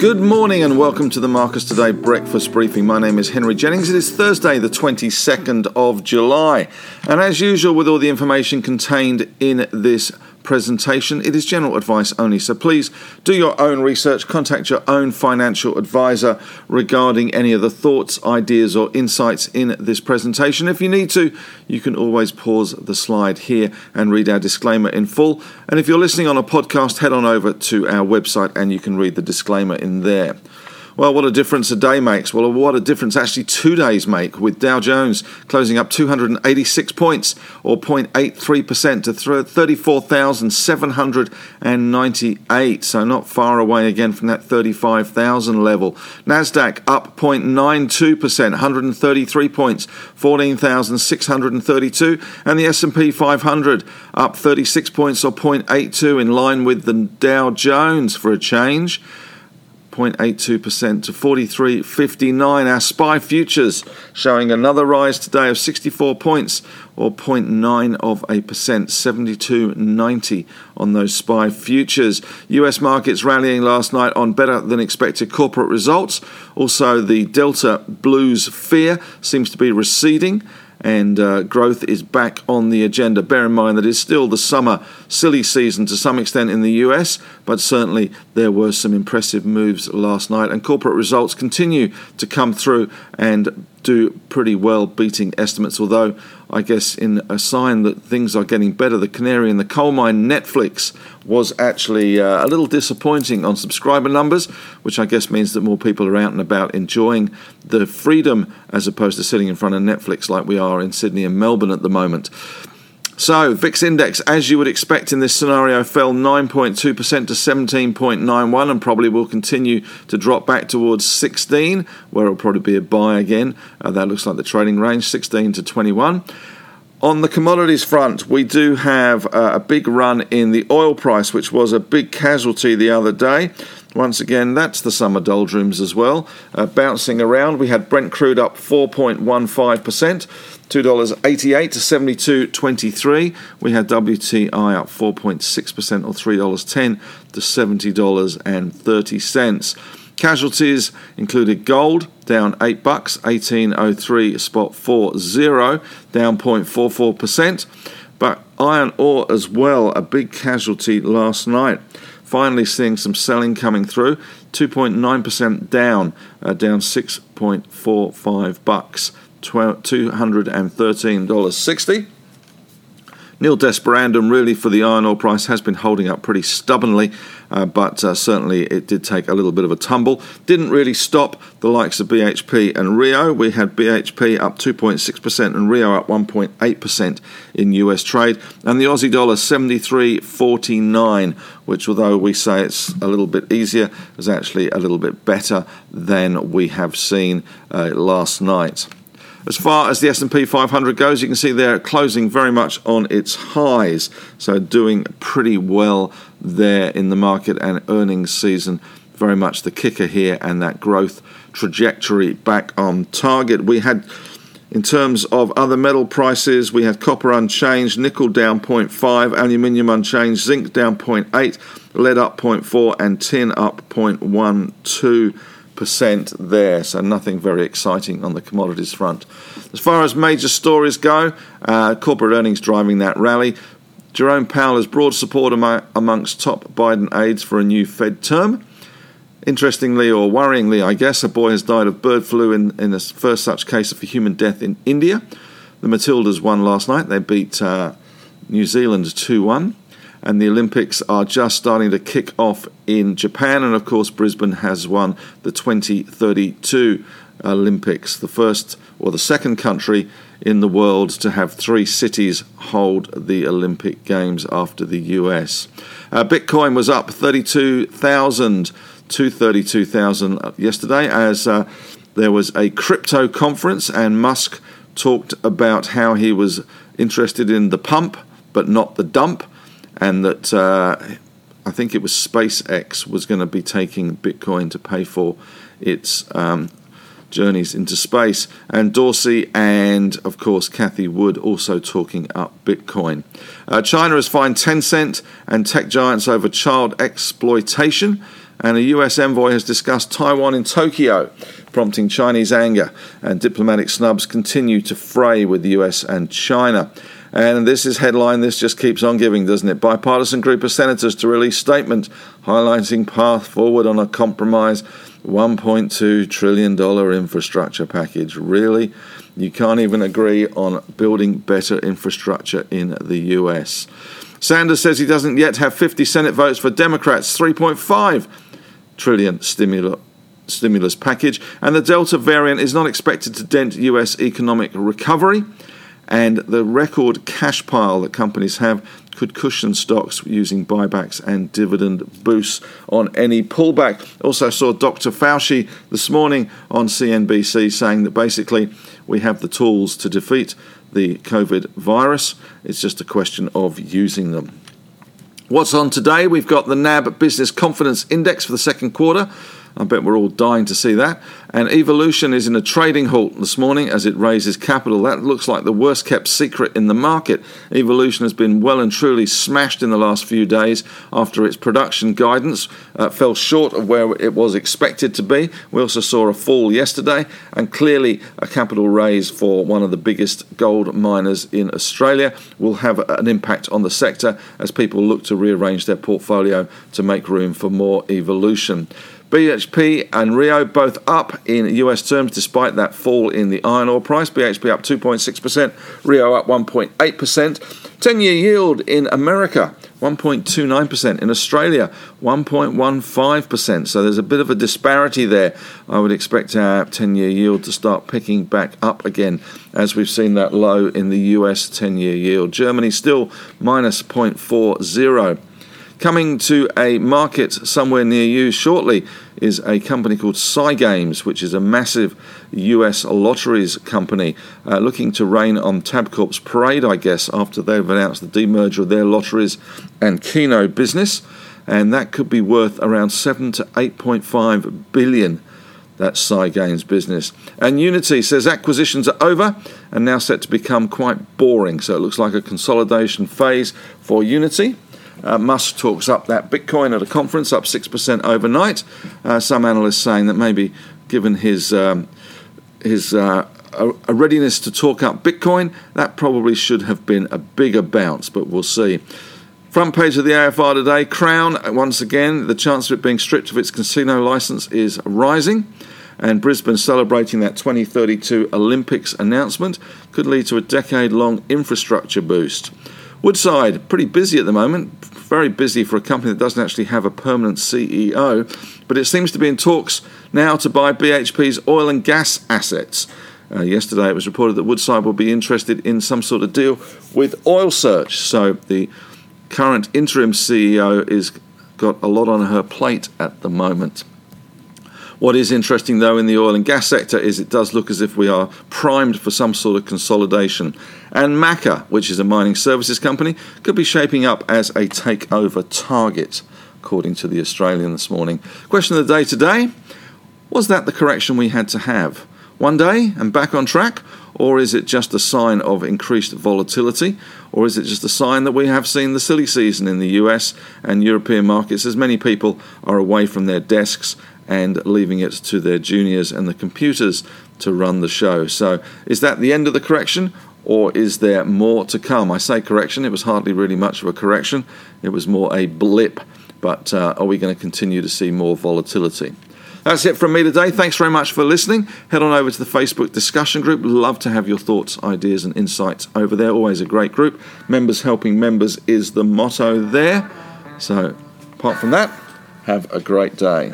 Good morning and welcome to the Marcus Today breakfast briefing. My name is Henry Jennings. It is Thursday, the 22nd of July. And as usual, with all the information contained in this presentation. It is general advice only, so please do your own research, contact your own financial advisor regarding any of the thoughts, ideas, or insights in this presentation. If you need to, you can always pause the slide here and read our disclaimer in full. And if you're listening on a podcast, head on over to our website and you can read the disclaimer in there. Well, what a difference a day makes. Well, what a difference actually two days make, with Dow Jones closing up 286 points or 0.83% to 34,798. So not far away again from that 35,000 level. Nasdaq up 0.92%, 133 points, 14,632, and the S&P 500 up 36 points or 0.82 in line with the Dow Jones for a change. 0.82% to 43.59. Our SPI futures showing another rise today of 64 points or 0.9 of a percent, 72.90 on those SPI futures. US markets rallying last night on better than expected corporate results. Also, the Delta Blues fear seems to be receding and uh, growth is back on the agenda. Bear in mind that it's still the summer silly season to some extent in the US, but certainly there were some impressive moves last night, and corporate results continue to come through and do pretty well beating estimates, although I guess in a sign that things are getting better, the canary in the coal mine Netflix was actually uh, a little disappointing on subscriber numbers, which I guess means that more people are out and about enjoying the freedom as opposed to sitting in front of Netflix like we are in Sydney and Melbourne at the moment. So, VIX index, as you would expect in this scenario, fell 9.2% to 17.91 and probably will continue to drop back towards 16, where it'll probably be a buy again. Uh, that looks like the trading range, 16 to 21. On the commodities front, we do have uh, a big run in the oil price, which was a big casualty the other day. Once again, that's the summer doldrums as well. Uh, bouncing around, we had Brent crude up 4.15%, $2.88 to 72.23. We had WTI up 4.6% or $3.10 to $70.30. Casualties included gold down 8 bucks, 1803 spot 40, down 0.44%. But iron ore as well, a big casualty last night. Finally, seeing some selling coming through. 2.9% down, uh, down 6.45 bucks, $213.60. Nil Desperandum, really, for the iron ore price, has been holding up pretty stubbornly, uh, but uh, certainly it did take a little bit of a tumble. Didn't really stop the likes of BHP and Rio. We had BHP up 2.6% and Rio up 1.8% in US trade, and the Aussie dollar 73.49, which, although we say it's a little bit easier, is actually a little bit better than we have seen uh, last night. As far as the S&P 500 goes, you can see they're closing very much on its highs, so doing pretty well there in the market and earnings season. Very much the kicker here, and that growth trajectory back on target. We had, in terms of other metal prices, we had copper unchanged, nickel down 0.5, aluminium unchanged, zinc down 0.8, lead up 0.4, and tin up 0.12 percent there, so nothing very exciting on the commodities front. As far as major stories go, uh, corporate earnings driving that rally. Jerome Powell has broad support among, amongst top Biden aides for a new Fed term. Interestingly, or worryingly, I guess, a boy has died of bird flu in, in the first such case of a human death in India. The Matildas won last night. They beat uh, New Zealand 2 1 and the Olympics are just starting to kick off in Japan. And of course, Brisbane has won the 2032 Olympics, the first or the second country in the world to have three cities hold the Olympic Games after the US. Uh, Bitcoin was up 32,000 to 32,000 yesterday as uh, there was a crypto conference and Musk talked about how he was interested in the pump but not the dump and that uh, I think it was SpaceX was going to be taking Bitcoin to pay for its um, journeys into space. And Dorsey and, of course, Cathie Wood also talking up Bitcoin. Uh, China has fined Tencent and tech giants over child exploitation. And a US envoy has discussed Taiwan in Tokyo, prompting Chinese anger. And diplomatic snubs continue to fray with the US and China. And this is headline, this just keeps on giving, doesn't it? Bipartisan group of senators to release statement highlighting path forward on a compromise $1.2 trillion infrastructure package. Really? You can't even agree on building better infrastructure in the US. Sanders says he doesn't yet have 50 Senate votes for Democrats' 3.5 trillion stimulus stimulus package, and the Delta variant is not expected to dent US economic recovery and the record cash pile that companies have could cushion stocks using buybacks and dividend boosts on any pullback. Also, saw Dr. Fauci this morning on CNBC saying that basically we have the tools to defeat the COVID virus. It's just a question of using them. What's on today? We've got the NAB Business Confidence Index for the second quarter. I bet we're all dying to see that. And Evolution is in a trading halt this morning as it raises capital. That looks like the worst kept secret in the market. Evolution has been well and truly smashed in the last few days after its production guidance uh, fell short of where it was expected to be. We also saw a fall yesterday, and clearly a capital raise for one of the biggest gold miners in Australia will have an impact on the sector as people look to rearrange their portfolio to make room for more evolution. BHP and Rio both up in US terms despite that fall in the iron ore price. BHP up 2.6%, Rio up 1.8%. 10 year yield in America 1.29%, in Australia 1.15%. So there's a bit of a disparity there. I would expect our 10 year yield to start picking back up again as we've seen that low in the US 10 year yield. Germany still minus 0.40. Coming to a market somewhere near you shortly is a company called SciGames, which is a massive US lotteries company uh, looking to rain on Tabcorp's parade, I guess, after they've announced the demerger of their lotteries and Keno business. And that could be worth around 7 to 8.5 billion. That's SciGames business. And Unity says acquisitions are over and now set to become quite boring. So it looks like a consolidation phase for Unity. Uh, Musk talks up that Bitcoin at a conference, up 6% overnight. Uh, some analysts saying that maybe given his, um, his uh, a readiness to talk up Bitcoin, that probably should have been a bigger bounce, but we'll see. Front page of the AFR today Crown, once again, the chance of it being stripped of its casino license is rising. And Brisbane celebrating that 2032 Olympics announcement could lead to a decade long infrastructure boost. Woodside, pretty busy at the moment, very busy for a company that doesn't actually have a permanent CEO, but it seems to be in talks now to buy BHP's oil and gas assets. Uh, yesterday it was reported that Woodside will be interested in some sort of deal with Oil Search. So the current interim CEO is got a lot on her plate at the moment. What is interesting, though, in the oil and gas sector is it does look as if we are primed for some sort of consolidation. And Maca, which is a mining services company, could be shaping up as a takeover target, according to the Australian this morning. Question of the day today Was that the correction we had to have? One day and back on track? Or is it just a sign of increased volatility? Or is it just a sign that we have seen the silly season in the US and European markets as many people are away from their desks and leaving it to their juniors and the computers to run the show. So, is that the end of the correction? Or is there more to come? I say correction, it was hardly really much of a correction, it was more a blip. But uh, are we going to continue to see more volatility? That's it from me today. Thanks very much for listening. Head on over to the Facebook discussion group. Love to have your thoughts, ideas, and insights over there. Always a great group. Members helping members is the motto there. So, apart from that, have a great day.